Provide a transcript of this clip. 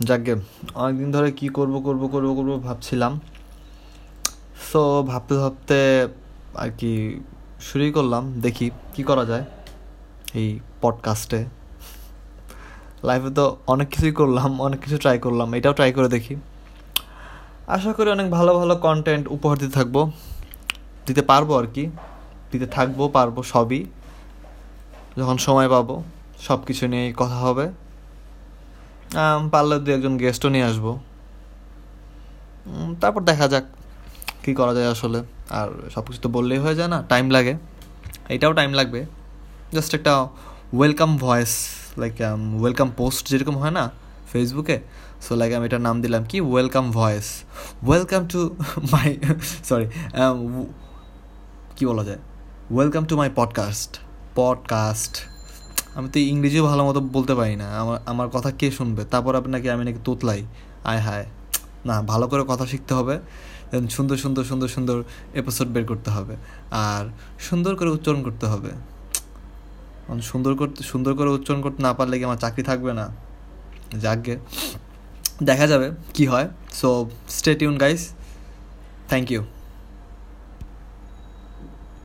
যাকে অনেকদিন ধরে কি করব করব করব করব ভাবছিলাম। সো ভাবতে ভাবতে আর কি শুরুই করলাম, দেখি কি করা যায় এই পডকাস্টে লাইফে তো অনেক কিছুই করলাম, অনেক কিছু ট্রাই করলাম, এটাও ট্রাই করে দেখি। আশা করি অনেক ভালো ভালো কন্টেন্ট উপহার দিতে থাকব। দিতে পারব আর কি, দিতে থাকব, পারব সবই। যখন সময় পাবো সব কিছু নিয়ে কথা হবে। পারলে দু একজন গেস্টও নিয়ে আসব। তারপর দেখা যাক কী করা যায় আসলে। আর সব কিছু তো বললেই হয়ে যায় না টাইম লাগে। এটাও টাইম লাগবে। জাস্ট একটা welcome voice like welcome post যেরকম হয় না ফেসবুকে সো লাইক আমি এটার নাম দিলাম কি? Welcome voice welcome to my sorry কি বলা যায়? Welcome to my podcast podcast আমি তো ইংরেজিও ভালো মতো বলতে পারি না। আমার আমার কথা কে শুনবে? তারপর আপনাকে আমি নাকি তোতলাই। আয় হায়। না, ভালো করে কথা শিখতে হবে। দেন সুন্দর সুন্দর সুন্দর সুন্দর এপিসোড বের করতে হবে। আর সুন্দর করে উচ্চারণ করতে হবে। সুন্দর করতে, সুন্দর করে উচ্চারণ করতে না পারলে কি আমার চাকরি থাকবে না? যাকগে। দেখা যাবে। কি হয়? So stay tune guys thank you